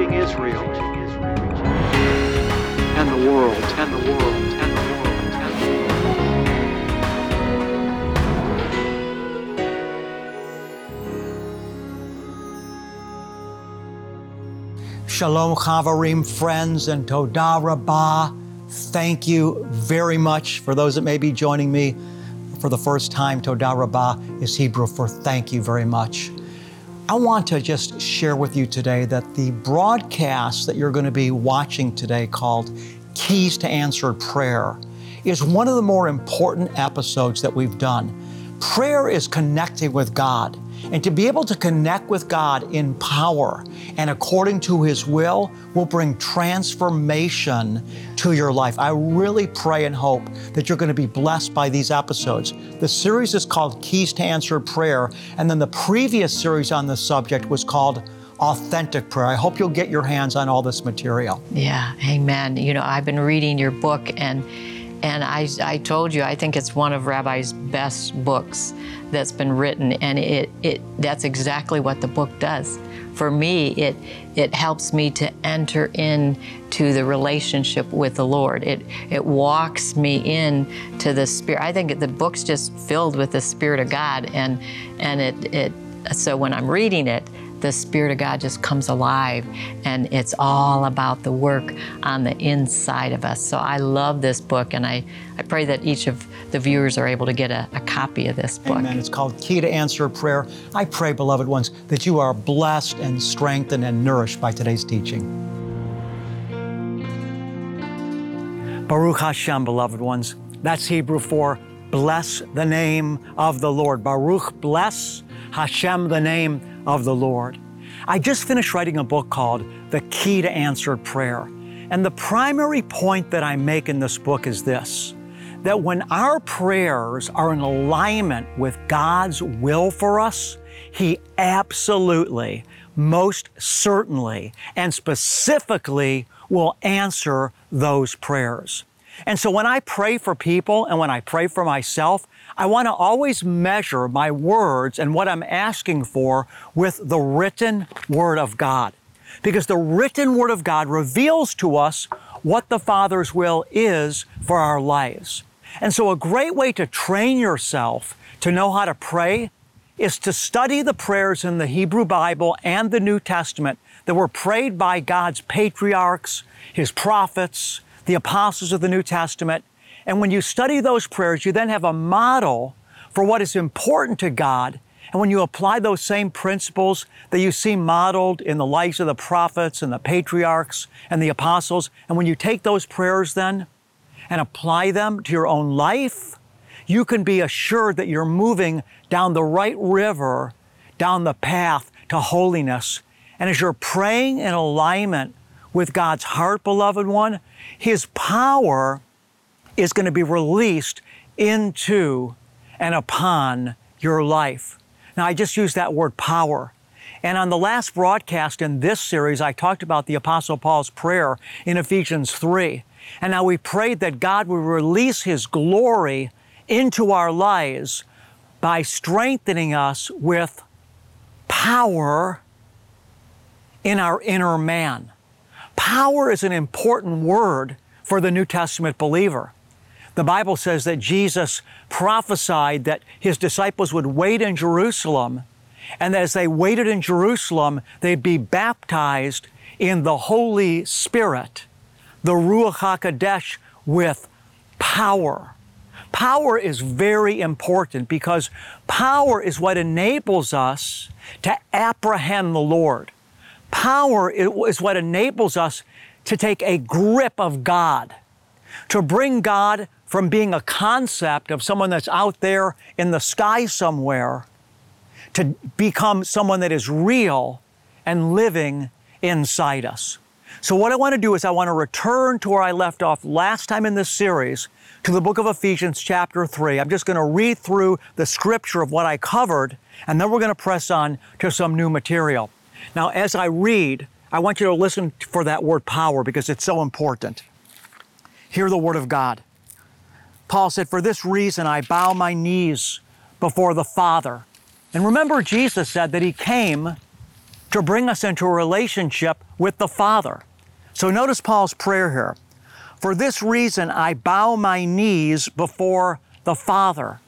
reaching Israel and the world and the world and the world. Shalom Chaverim friends and Todah Rabbah. Thank you very much for those that may be joining me for the first time. Todah Rabbah is Hebrew for thank you very much. I want to just share with you today that the broadcast that you're going to be watching today called Keys to Answered Prayer is one of the more important episodes that we've done. Prayer is connecting with God. And to be able to connect with God in power and according to His will will bring transformation to your life. I really pray and hope that you're going to be blessed by these episodes. The series is called Keys to Answered Prayer, and then the previous series on this subject was called authentic prayer. I hope you'll get your hands on all this material. Yeah, amen. You know, I've been reading your book and and I, I told you I think it's one of Rabbi's best books that's been written, and it, it that's exactly what the book does. For me, it it helps me to enter into the relationship with the Lord. It it walks me in to the Spirit. I think the book's just filled with the Spirit of God, and and it it so when I'm reading it, the Spirit of God just comes alive and it's all about the work on the inside of us. So I love this book and I, I pray that each of the viewers are able to get a, a copy of this book. Amen. It's called Key to Answer Prayer. I pray, beloved ones, that you are blessed and strengthened and nourished by today's teaching. Baruch Hashem, beloved ones. That's Hebrew for bless the name of the Lord. Baruch, bless Hashem, the name of the Lord. I just finished writing a book called The Key to Answered Prayer. And the primary point that I make in this book is this that when our prayers are in alignment with God's will for us, He absolutely, most certainly, and specifically will answer those prayers. And so when I pray for people and when I pray for myself, I want to always measure my words and what I'm asking for with the written Word of God. Because the written Word of God reveals to us what the Father's will is for our lives. And so, a great way to train yourself to know how to pray is to study the prayers in the Hebrew Bible and the New Testament that were prayed by God's patriarchs, His prophets, the apostles of the New Testament. And when you study those prayers, you then have a model for what is important to God. And when you apply those same principles that you see modeled in the lives of the prophets and the patriarchs and the apostles, and when you take those prayers then and apply them to your own life, you can be assured that you're moving down the right river, down the path to holiness. And as you're praying in alignment with God's heart, beloved one, His power is going to be released into and upon your life. Now, I just used that word power. And on the last broadcast in this series, I talked about the Apostle Paul's prayer in Ephesians 3. And now we prayed that God would release His glory into our lives by strengthening us with power in our inner man. Power is an important word for the New Testament believer. The Bible says that Jesus prophesied that his disciples would wait in Jerusalem, and as they waited in Jerusalem, they'd be baptized in the Holy Spirit, the Ruach HaKodesh, with power. Power is very important because power is what enables us to apprehend the Lord. Power is what enables us to take a grip of God, to bring God from being a concept of someone that's out there in the sky somewhere to become someone that is real and living inside us. So, what I want to do is, I want to return to where I left off last time in this series to the book of Ephesians, chapter 3. I'm just going to read through the scripture of what I covered, and then we're going to press on to some new material. Now, as I read, I want you to listen for that word power because it's so important. Hear the word of God. Paul said, For this reason I bow my knees before the Father. And remember, Jesus said that he came to bring us into a relationship with the Father. So notice Paul's prayer here. For this reason, I bow my knees before the Father.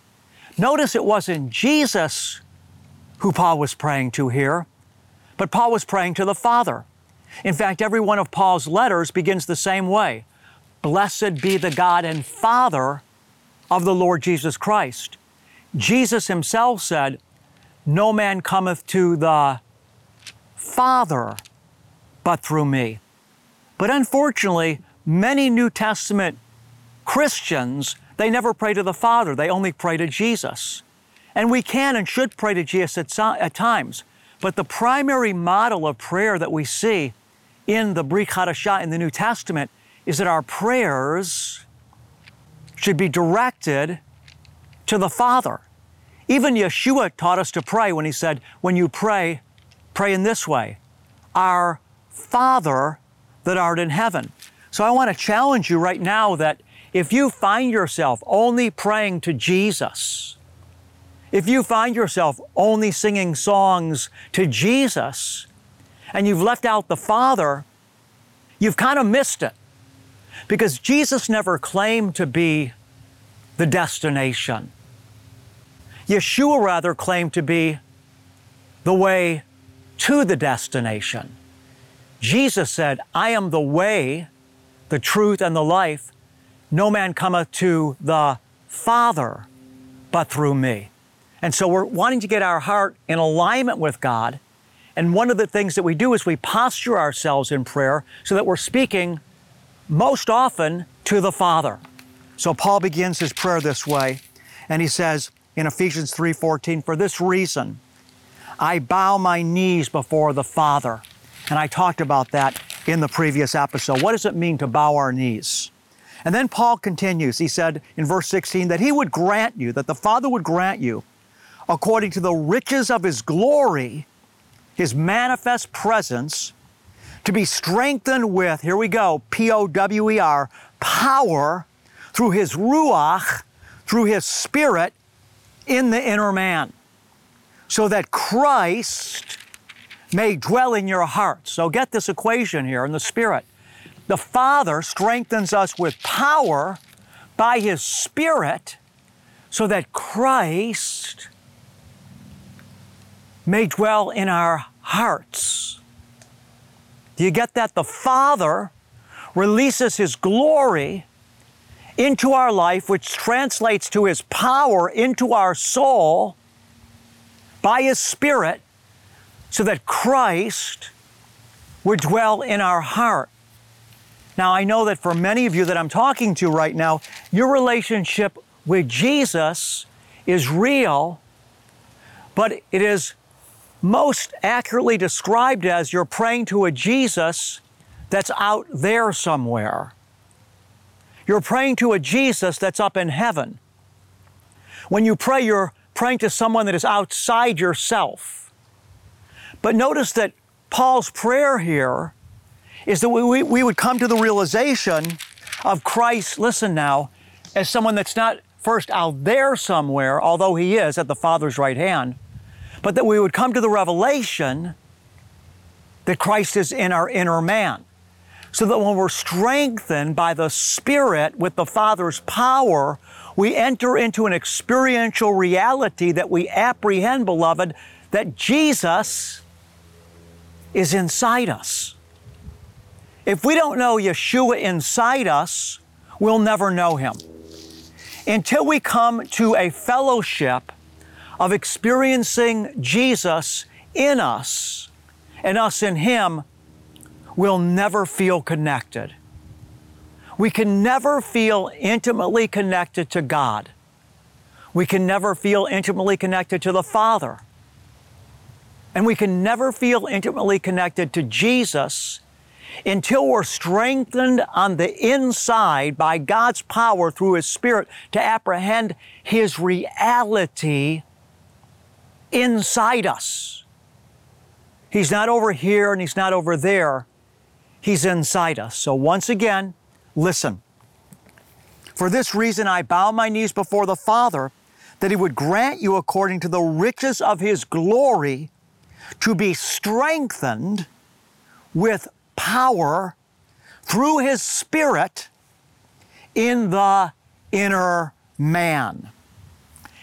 Notice it wasn't Jesus who Paul was praying to here, but Paul was praying to the Father. In fact, every one of Paul's letters begins the same way Blessed be the God and Father of the Lord Jesus Christ. Jesus himself said, No man cometh to the Father but through me. But unfortunately, many New Testament Christians, they never pray to the Father, they only pray to Jesus. And we can and should pray to Jesus at, at times. But the primary model of prayer that we see in the Brit Hadashah in the New Testament is that our prayers should be directed to the Father. Even Yeshua taught us to pray when he said, When you pray, pray in this way Our Father that art in heaven. So I want to challenge you right now that if you find yourself only praying to Jesus, if you find yourself only singing songs to Jesus, and you've left out the Father, you've kind of missed it. Because Jesus never claimed to be the destination. Yeshua rather claimed to be the way to the destination. Jesus said, I am the way, the truth, and the life. No man cometh to the Father but through me. And so we're wanting to get our heart in alignment with God. And one of the things that we do is we posture ourselves in prayer so that we're speaking most often to the Father. So Paul begins his prayer this way, and he says in Ephesians 3:14, "For this reason I bow my knees before the Father." And I talked about that in the previous episode. What does it mean to bow our knees? And then Paul continues. He said in verse 16 that he would grant you, that the Father would grant you, according to the riches of his glory, his manifest presence, to be strengthened with, here we go, P O W E R, power through his Ruach, through his Spirit in the inner man, so that Christ may dwell in your heart. So get this equation here in the Spirit. The Father strengthens us with power by His Spirit so that Christ may dwell in our hearts. You get that? The Father releases His glory into our life, which translates to His power into our soul by His Spirit, so that Christ would dwell in our heart. Now, I know that for many of you that I'm talking to right now, your relationship with Jesus is real, but it is most accurately described as you're praying to a Jesus that's out there somewhere. You're praying to a Jesus that's up in heaven. When you pray, you're praying to someone that is outside yourself. But notice that Paul's prayer here is that we, we would come to the realization of Christ, listen now, as someone that's not first out there somewhere, although he is at the Father's right hand, but that we would come to the revelation that Christ is in our inner man. So that when we're strengthened by the Spirit with the Father's power, we enter into an experiential reality that we apprehend, beloved, that Jesus is inside us. If we don't know Yeshua inside us, we'll never know Him. Until we come to a fellowship of experiencing Jesus in us and us in Him, we'll never feel connected. We can never feel intimately connected to God. We can never feel intimately connected to the Father. And we can never feel intimately connected to Jesus until we're strengthened on the inside by God's power through His Spirit to apprehend His reality inside us. He's not over here and He's not over there. He's inside us. So once again, listen. For this reason, I bow my knees before the Father, that He would grant you according to the riches of His glory to be strengthened with power through His Spirit in the inner man.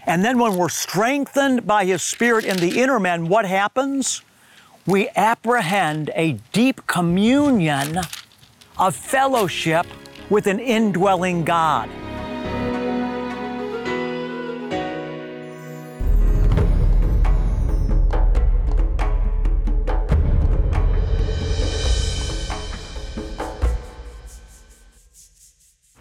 And then when we're strengthened by His Spirit in the inner man, what happens? We apprehend a deep communion of fellowship with an indwelling God.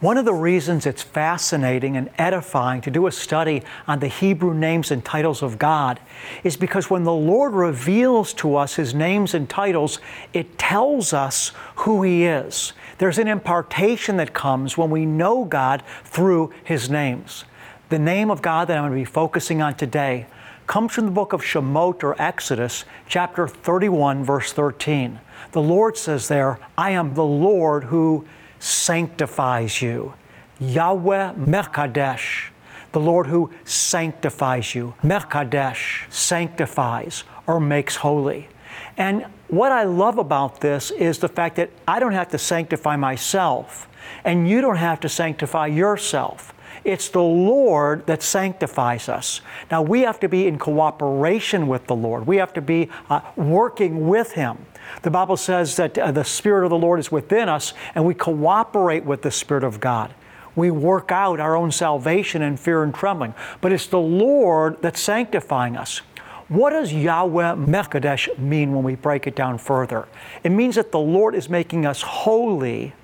One of the reasons it's fascinating and edifying to do a study on the Hebrew names and titles of God is because when the Lord reveals to us His names and titles, it tells us who He is. There's an impartation that comes when we know God through His names. The name of God that I'm going to be focusing on today comes from the book of Shemot or Exodus, chapter 31, verse 13. The Lord says there, I am the Lord who sanctifies you. Yahweh Mekadesh, the Lord who sanctifies you. Mekadesh sanctifies or makes holy. And what I love about this is the fact that I don't have to sanctify myself, and you don't have to sanctify yourself. It's the Lord that sanctifies us. Now, we have to be in cooperation with the Lord. We have to be uh, working with Him. The Bible says that uh, the Spirit of the Lord is within us, and we cooperate with the Spirit of God. We work out our own salvation in fear and trembling. But it's the Lord that's sanctifying us. What does Yahweh Mekadesh mean when we break it down further? It means that the Lord is making us holy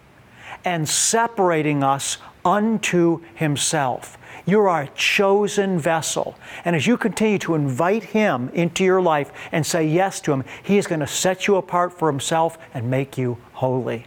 and separating us unto Himself. You are a chosen vessel. And as you continue to invite Him into your life and say yes to Him, He is going to set you apart for Himself and make you holy.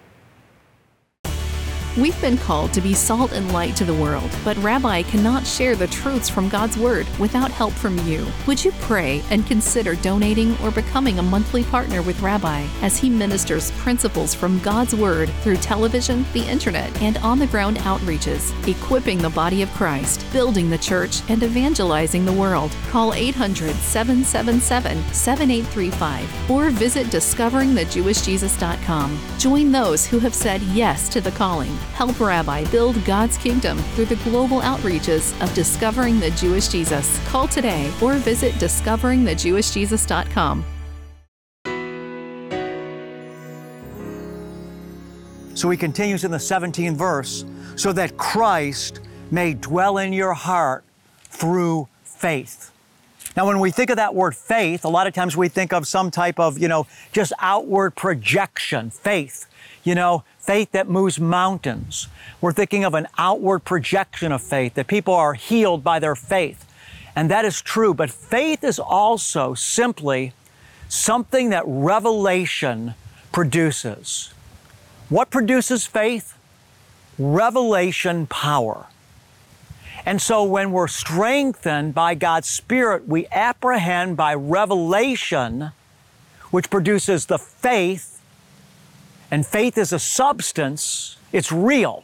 We've been called to be salt and light to the world, but Rabbi cannot share the truths from God's Word without help from you. Would you pray and consider donating or becoming a monthly partner with Rabbi as he ministers principles from God's Word through television, the internet, and on the ground outreaches, equipping the body of Christ, building the church, and evangelizing the world? Call 800 777 7835 or visit discoveringthejewishjesus.com. Join those who have said yes to the calling help Rabbi build God's kingdom through the global outreaches of Discovering the Jewish Jesus. Call today or visit discoveringthejewishjesus.com. So he continues in the 17th verse so that Christ may dwell in your heart through faith. Now, when we think of that word faith, a lot of times we think of some type of, you know, just outward projection, faith. You know, faith that moves mountains. We're thinking of an outward projection of faith, that people are healed by their faith. And that is true, but faith is also simply something that revelation produces. What produces faith? Revelation power. And so when we're strengthened by God's Spirit, we apprehend by revelation, which produces the faith and faith is a substance, it's real.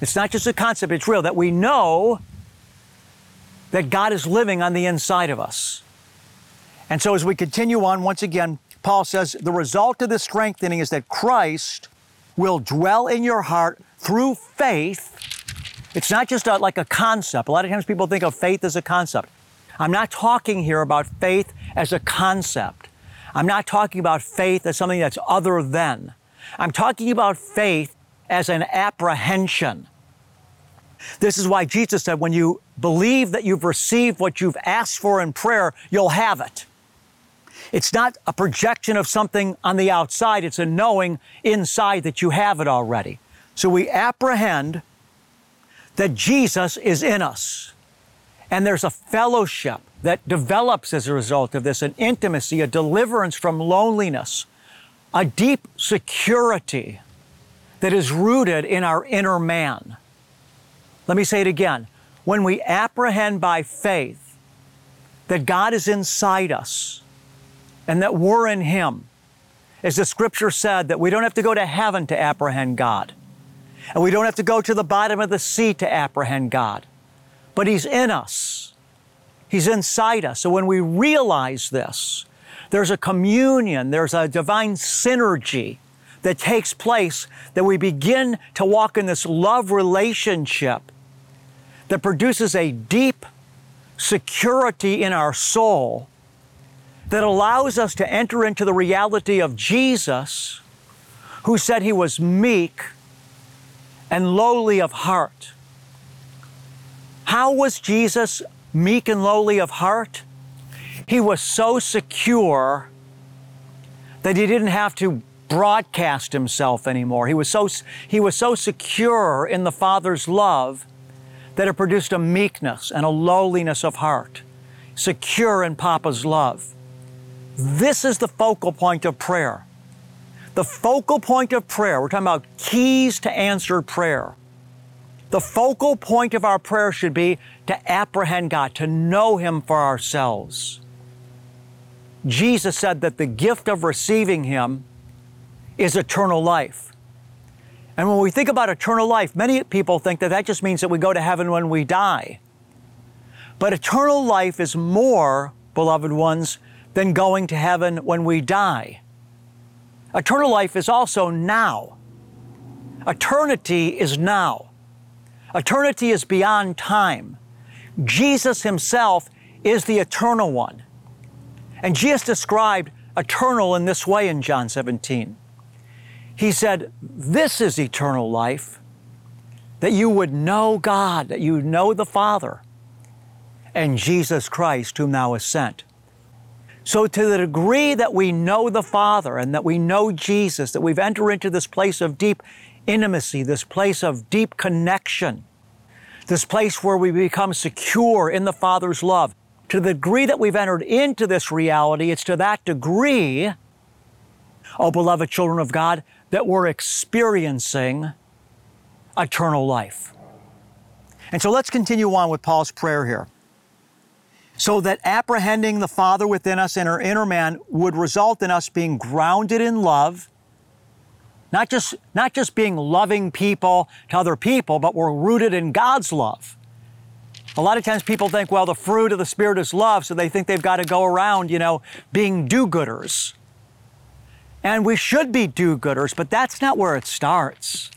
It's not just a concept, it's real that we know that God is living on the inside of us. And so as we continue on, once again, Paul says the result of this strengthening is that Christ will dwell in your heart through faith. It's not just a, like a concept. A lot of times people think of faith as a concept. I'm not talking here about faith as a concept. I'm not talking about faith as something that's other than. I'm talking about faith as an apprehension. This is why Jesus said, when you believe that you've received what you've asked for in prayer, you'll have it. It's not a projection of something on the outside, it's a knowing inside that you have it already. So we apprehend that Jesus is in us. And there's a fellowship that develops as a result of this an intimacy, a deliverance from loneliness, a deep security that is rooted in our inner man. Let me say it again. When we apprehend by faith that God is inside us and that we're in Him, as the scripture said, that we don't have to go to heaven to apprehend God, and we don't have to go to the bottom of the sea to apprehend God, but He's in us. He's inside us. So when we realize this, There's a communion, there's a divine synergy that takes place that we begin to walk in this love relationship that produces a deep security in our soul that allows us to enter into the reality of Jesus, who said he was meek and lowly of heart. How was Jesus meek and lowly of heart? He was so secure that he didn't have to broadcast himself anymore. He was so, he was so secure in the Father's love that it produced a meekness and a lowliness of heart, secure in Papa's love. This is the focal point of prayer. The focal point of prayer, we're talking about keys to answered prayer. The focal point of our prayer should be to apprehend God, to know Him for ourselves. Jesus said that the gift of receiving Him is eternal life. And when we think about eternal life, many people think that that just means that we go to heaven when we die. But eternal life is more, beloved ones, than going to heaven when we die. Eternal life is also now. Eternity is now. Eternity is beyond time. Jesus Himself is the eternal one. And Jesus described eternal in this way in John 17. He said, This is eternal life, that you would know God, that you know the Father, and Jesus Christ, whom thou hast sent. So, to the degree that we know the Father and that we know Jesus, that we've entered into this place of deep intimacy, this place of deep connection, this place where we become secure in the Father's love, to the degree that we've entered into this reality, it's to that degree, oh beloved children of God, that we're experiencing eternal life. And so let's continue on with Paul's prayer here. So that apprehending the Father within us and our inner man would result in us being grounded in love, not just, not just being loving people to other people, but we're rooted in God's love. A lot of times people think, well, the fruit of the Spirit is love, so they think they've got to go around, you know, being do gooders. And we should be do gooders, but that's not where it starts.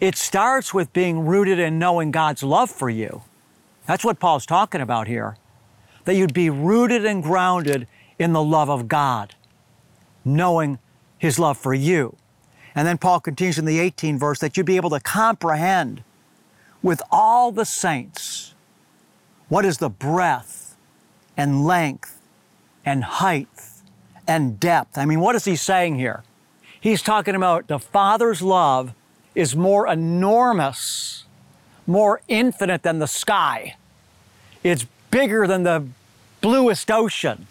It starts with being rooted in knowing God's love for you. That's what Paul's talking about here. That you'd be rooted and grounded in the love of God, knowing His love for you. And then Paul continues in the 18th verse that you'd be able to comprehend with all the saints what is the breadth and length and height and depth? I mean, what is he saying here? He's talking about the Father's love is more enormous, more infinite than the sky. It's bigger than the bluest ocean.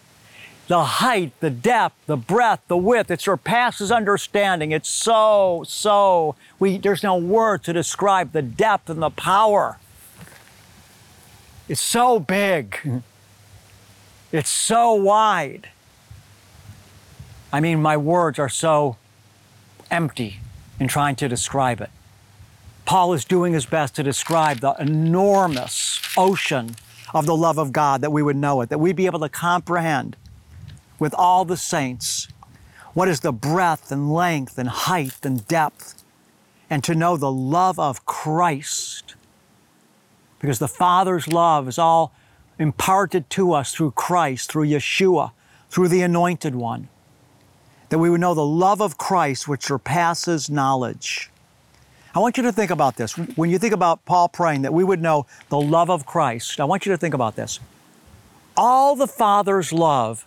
The height, the depth, the breadth, the width, it surpasses understanding. It's so, so, we, there's no word to describe the depth and the power it's so big. It's so wide. I mean, my words are so empty in trying to describe it. Paul is doing his best to describe the enormous ocean of the love of God that we would know it, that we'd be able to comprehend with all the saints what is the breadth and length and height and depth, and to know the love of Christ because the Father's love is all imparted to us through Christ, through Yeshua, through the Anointed One. That we would know the love of Christ which surpasses knowledge. I want you to think about this. When you think about Paul praying that we would know the love of Christ, I want you to think about this. All the Father's love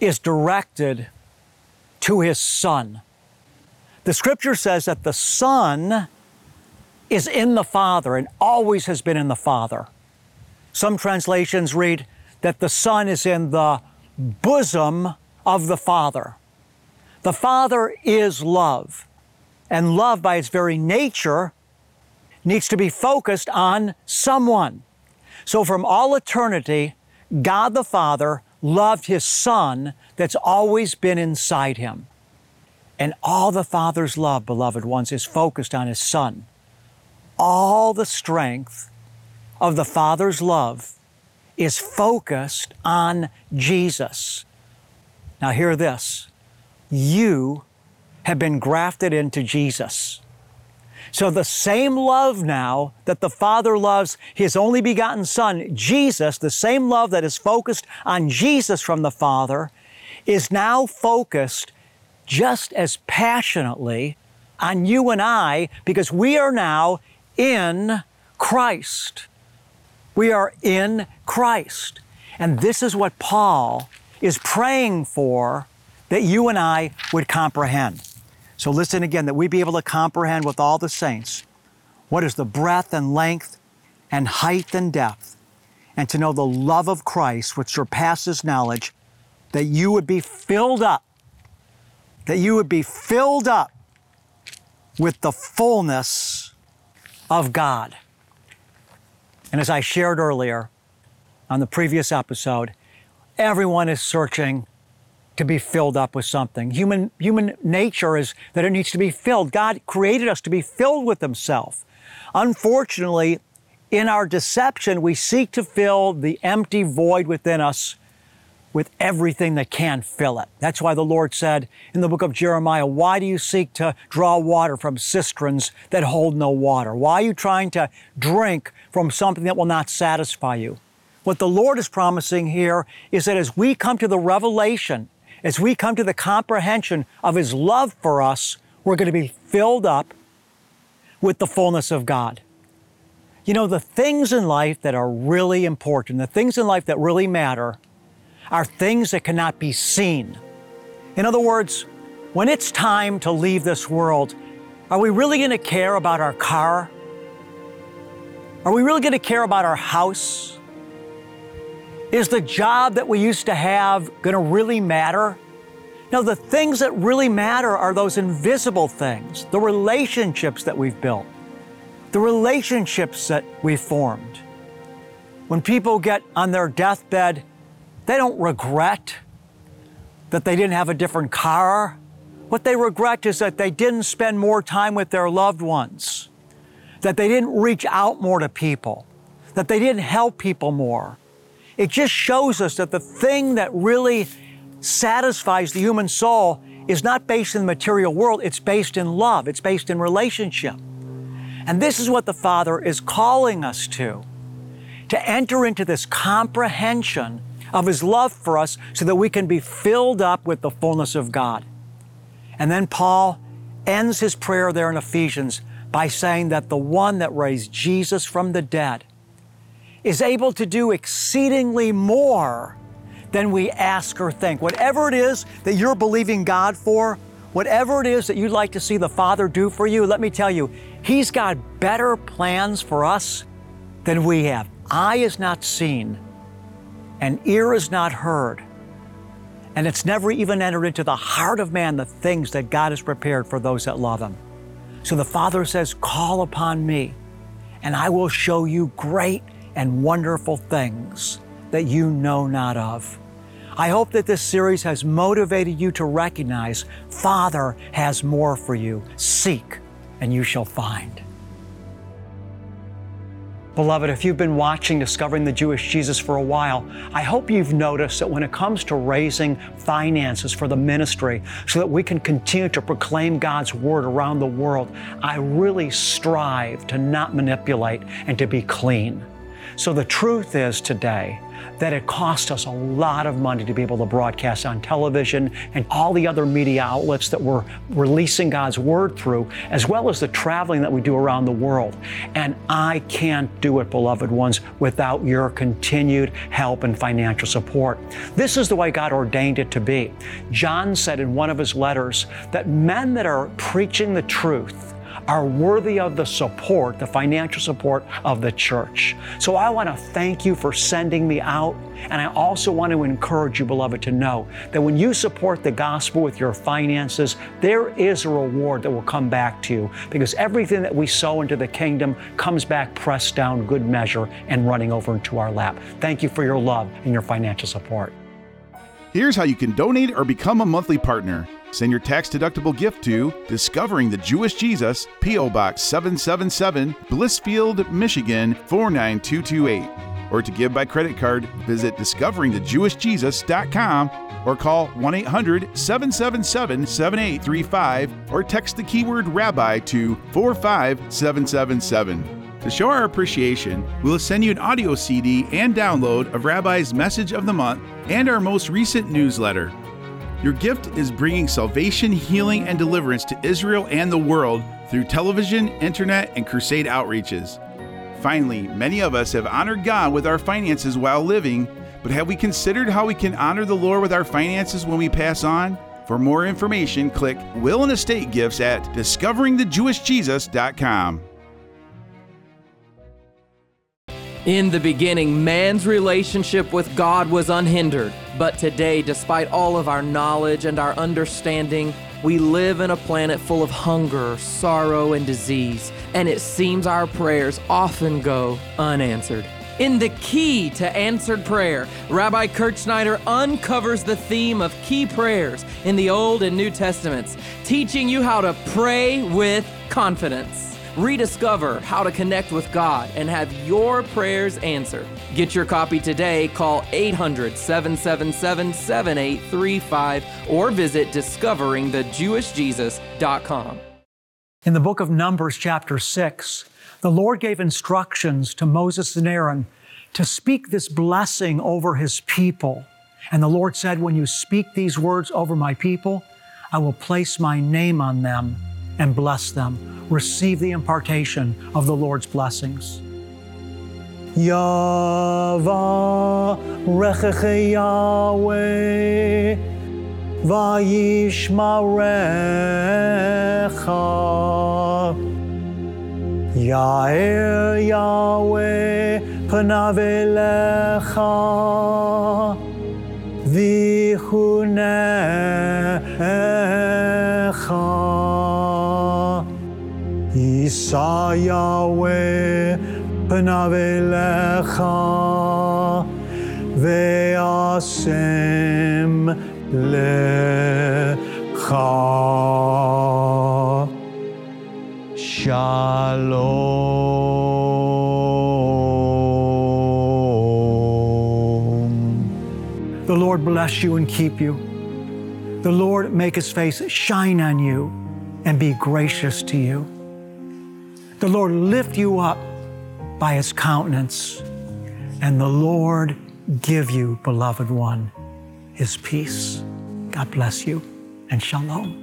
is directed to His Son. The scripture says that the Son is in the Father and always has been in the Father. Some translations read that the Son is in the bosom of the Father. The Father is love, and love by its very nature needs to be focused on someone. So, from all eternity, God the Father loved His Son that's always been inside Him. And all the Father's love, beloved ones, is focused on His Son all the strength of the Father's love is focused on Jesus. Now, hear this you have been grafted into Jesus. So, the same love now that the Father loves His only begotten Son, Jesus, the same love that is focused on Jesus from the Father, is now focused just as passionately on you and I because we are now in Christ. We are in Christ. And this is what Paul is praying for that you and I would comprehend. So listen again that we be able to comprehend with all the saints what is the breadth and length and height and depth, and to know the love of Christ which surpasses knowledge, that you would be filled up, that you would be filled up with the fullness of God. And as I shared earlier on the previous episode, everyone is searching to be filled up with something. Human, human nature is that it needs to be filled. God created us to be filled with Himself. Unfortunately, in our deception, we seek to fill the empty void within us with everything that can fill it. That's why the Lord said in the book of Jeremiah, Why do you seek to draw water from cisterns that hold no water? Why are you trying to drink from something that will not satisfy you? What the Lord is promising here is that as we come to the revelation, as we come to the comprehension of His love for us, we're going to be filled up with the fullness of God. You know, the things in life that are really important, the things in life that really matter, are things that cannot be seen. In other words, when it's time to leave this world, are we really going to care about our car? Are we really going to care about our house? Is the job that we used to have going to really matter? No, the things that really matter are those invisible things, the relationships that we've built, the relationships that we've formed. When people get on their deathbed, they don't regret that they didn't have a different car. What they regret is that they didn't spend more time with their loved ones, that they didn't reach out more to people, that they didn't help people more. It just shows us that the thing that really satisfies the human soul is not based in the material world, it's based in love, it's based in relationship. And this is what the Father is calling us to to enter into this comprehension of His love for us so that we can be filled up with the fullness of God. And then Paul ends his prayer there in Ephesians by saying that the one that raised Jesus from the dead is able to do exceedingly more than we ask or think. Whatever it is that you're believing God for, whatever it is that you'd like to see the Father do for you, let me tell you, He's got better plans for us than we have. Eye is not seen, and ear is not heard. And it's never even entered into the heart of man the things that God has prepared for those that love Him. So the Father says, Call upon me, and I will show you great and wonderful things that you know not of. I hope that this series has motivated you to recognize Father has more for you. Seek, and you shall find. Beloved, if you've been watching Discovering the Jewish Jesus for a while, I hope you've noticed that when it comes to raising finances for the ministry so that we can continue to proclaim God's Word around the world, I really strive to not manipulate and to be clean. So the truth is today that it cost us a lot of money to be able to broadcast on television and all the other media outlets that we're releasing God's Word through, as well as the traveling that we do around the world. And I can't do it, beloved ones, without your continued help and financial support. This is the way God ordained it to be. John said in one of his letters that men that are preaching the truth, are worthy of the support, the financial support of the church. So I want to thank you for sending me out. And I also want to encourage you, beloved, to know that when you support the gospel with your finances, there is a reward that will come back to you because everything that we sow into the kingdom comes back pressed down, good measure, and running over into our lap. Thank you for your love and your financial support. Here's how you can donate or become a monthly partner. Send your tax deductible gift to Discovering the Jewish Jesus, P.O. Box 777, Blissfield, Michigan 49228. or to give by credit card, visit discoveringthejewishjesus.com or call 1 800 777 7835 or text the keyword rabbi to 45777. To show our appreciation, we'll send you an audio CD and download of Rabbi's Message of the Month and our most recent newsletter. Your gift is bringing salvation, healing, and deliverance to Israel and the world through television, internet, and crusade outreaches. Finally, many of us have honored God with our finances while living, but have we considered how we can honor the Lord with our finances when we pass on? For more information, click Will and Estate Gifts at discoveringthejewishjesus.com. In the beginning, man's relationship with God was unhindered. But today, despite all of our knowledge and our understanding, we live in a planet full of hunger, sorrow, and disease, and it seems our prayers often go unanswered. In the key to answered prayer, Rabbi Kurt Schneider uncovers the theme of key prayers in the Old and New Testaments, teaching you how to pray with confidence. Rediscover how to connect with God and have your prayers answered. Get your copy today. Call 800 777 7835 or visit discoveringthejewishjesus.com. In the book of Numbers, chapter 6, the Lord gave instructions to Moses and Aaron to speak this blessing over his people. And the Lord said, When you speak these words over my people, I will place my name on them and bless them. Receive the impartation of the Lord's blessings. Yavarechecha Yahweh vayishmarecha Yair Yahweh panav elecha vichunecha Shalom. The Lord bless you and keep you. The Lord make his face shine on you and be gracious to you. The Lord lift you up by his countenance, and the Lord give you, beloved one, his peace. God bless you and shalom.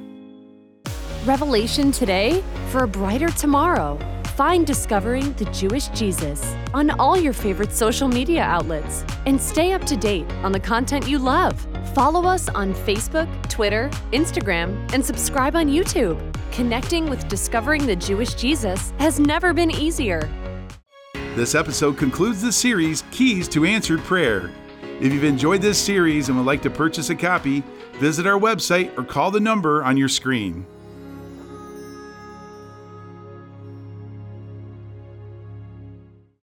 Revelation today for a brighter tomorrow. Find Discovering the Jewish Jesus on all your favorite social media outlets and stay up to date on the content you love. Follow us on Facebook, Twitter, Instagram, and subscribe on YouTube. Connecting with Discovering the Jewish Jesus has never been easier. This episode concludes the series Keys to Answered Prayer. If you've enjoyed this series and would like to purchase a copy, visit our website or call the number on your screen.